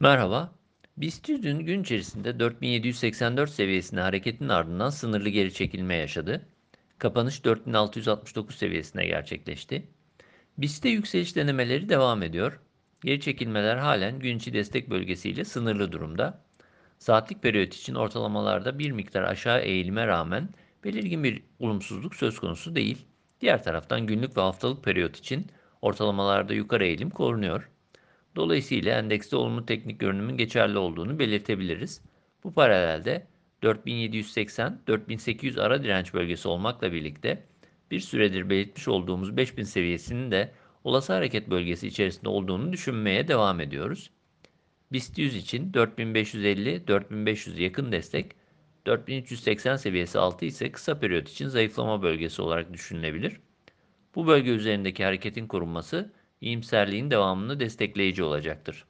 Merhaba. BIST 100 dün gün içerisinde 4784 seviyesinde hareketin ardından sınırlı geri çekilme yaşadı. Kapanış 4669 seviyesinde gerçekleşti. BIST'te yükseliş denemeleri devam ediyor. Geri çekilmeler halen gün içi destek bölgesiyle sınırlı durumda. Saatlik periyot için ortalamalarda bir miktar aşağı eğilime rağmen belirgin bir olumsuzluk söz konusu değil. Diğer taraftan günlük ve haftalık periyot için ortalamalarda yukarı eğilim korunuyor. Dolayısıyla endekste olumlu teknik görünümün geçerli olduğunu belirtebiliriz. Bu paralelde 4780-4800 ara direnç bölgesi olmakla birlikte bir süredir belirtmiş olduğumuz 5000 seviyesinin de olası hareket bölgesi içerisinde olduğunu düşünmeye devam ediyoruz. BIST 100 için 4550-4500 yakın destek, 4380 seviyesi altı ise kısa periyot için zayıflama bölgesi olarak düşünülebilir. Bu bölge üzerindeki hareketin korunması iyimserliğin devamını destekleyici olacaktır.